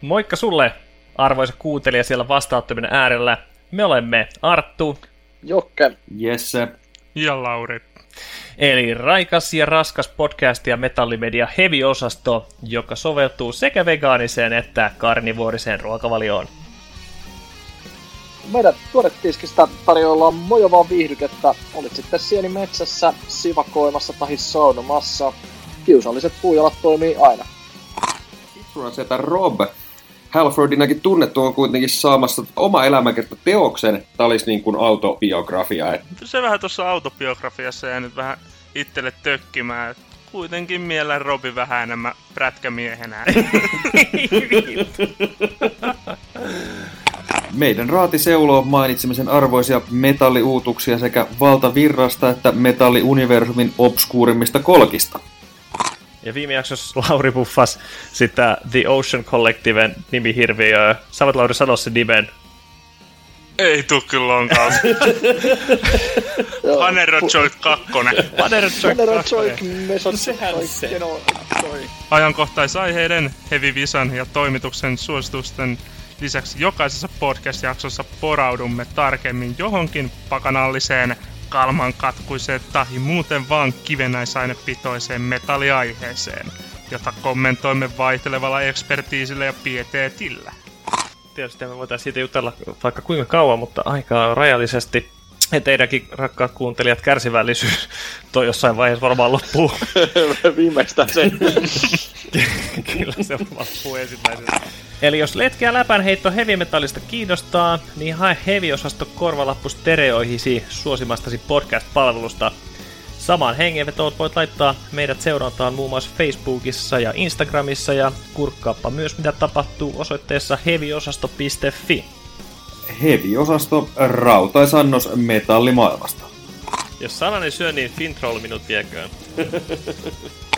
Moikka sulle, arvoisa kuuntelija siellä vastaanottaminen äärellä. Me olemme Arttu. Jokke. Jesse. Ja Lauri. Eli raikas ja raskas podcast ja metallimedia heavy-osasto, joka soveltuu sekä vegaaniseen että karnivuoriseen ruokavalioon. Meidän tuoretiskistä tarjoillaan mojovaa viihdykettä, olit sitten sieni metsässä, sivakoimassa tai saunomassa. Kiusalliset puujalat toimii aina. Kitrunan setä Rob. Halfordinakin tunnettu on kuitenkin saamassa oma elämäkerta teoksen. Tämä olisi niin kuin autobiografia. Se vähän tuossa autobiografiassa ja nyt vähän itselle tökkimään. Kuitenkin mielen Robi vähän enemmän prätkämiehenä. Meidän raati seuloo mainitsemisen arvoisia metalliuutuksia sekä valtavirrasta että metalliuniversumin obskuurimmista kolkista. Ja viime jaksossa Lauri buffas sitä The Ocean Collectiven nimihirviöä. Sä voit Lauri sanoa sen nimen. Ei tuu kyllä onkaan. Hanerojoik 2. Hanerojoik Mesot Sehän se. Ajankohtaisaiheiden, Heavy Visan ja toimituksen suositusten lisäksi jokaisessa podcast-jaksossa poraudumme tarkemmin johonkin pakanalliseen, kalmankatkuiseen tai muuten vaan kivenäisainepitoiseen metalliaiheeseen, jota kommentoimme vaihtelevalla ekspertiisillä ja pieteetillä. Tietysti me voitaisiin siitä jutella vaikka kuinka kauan, mutta aikaa rajallisesti. Ja teidänkin, rakkaat kuuntelijat, kärsivällisyys toi jossain vaiheessa varmaan loppuu. Viimeistään se. Kyllä se loppuu ensimmäisenä. Eli jos letkeä läpänheitto heavy metallista kiinnostaa, niin hae heavy-osasto korvalappu stereoihisi suosimastasi podcast-palvelusta. Samaan hengenvetoon voit laittaa meidät seurantaan muun muassa Facebookissa ja Instagramissa ja kurkkaappa myös mitä tapahtuu osoitteessa hevyosasto.fi. Heavy-osasto rautaisannos metallimaailmasta. Jos sanani syö, niin Fintroll minut vieköön.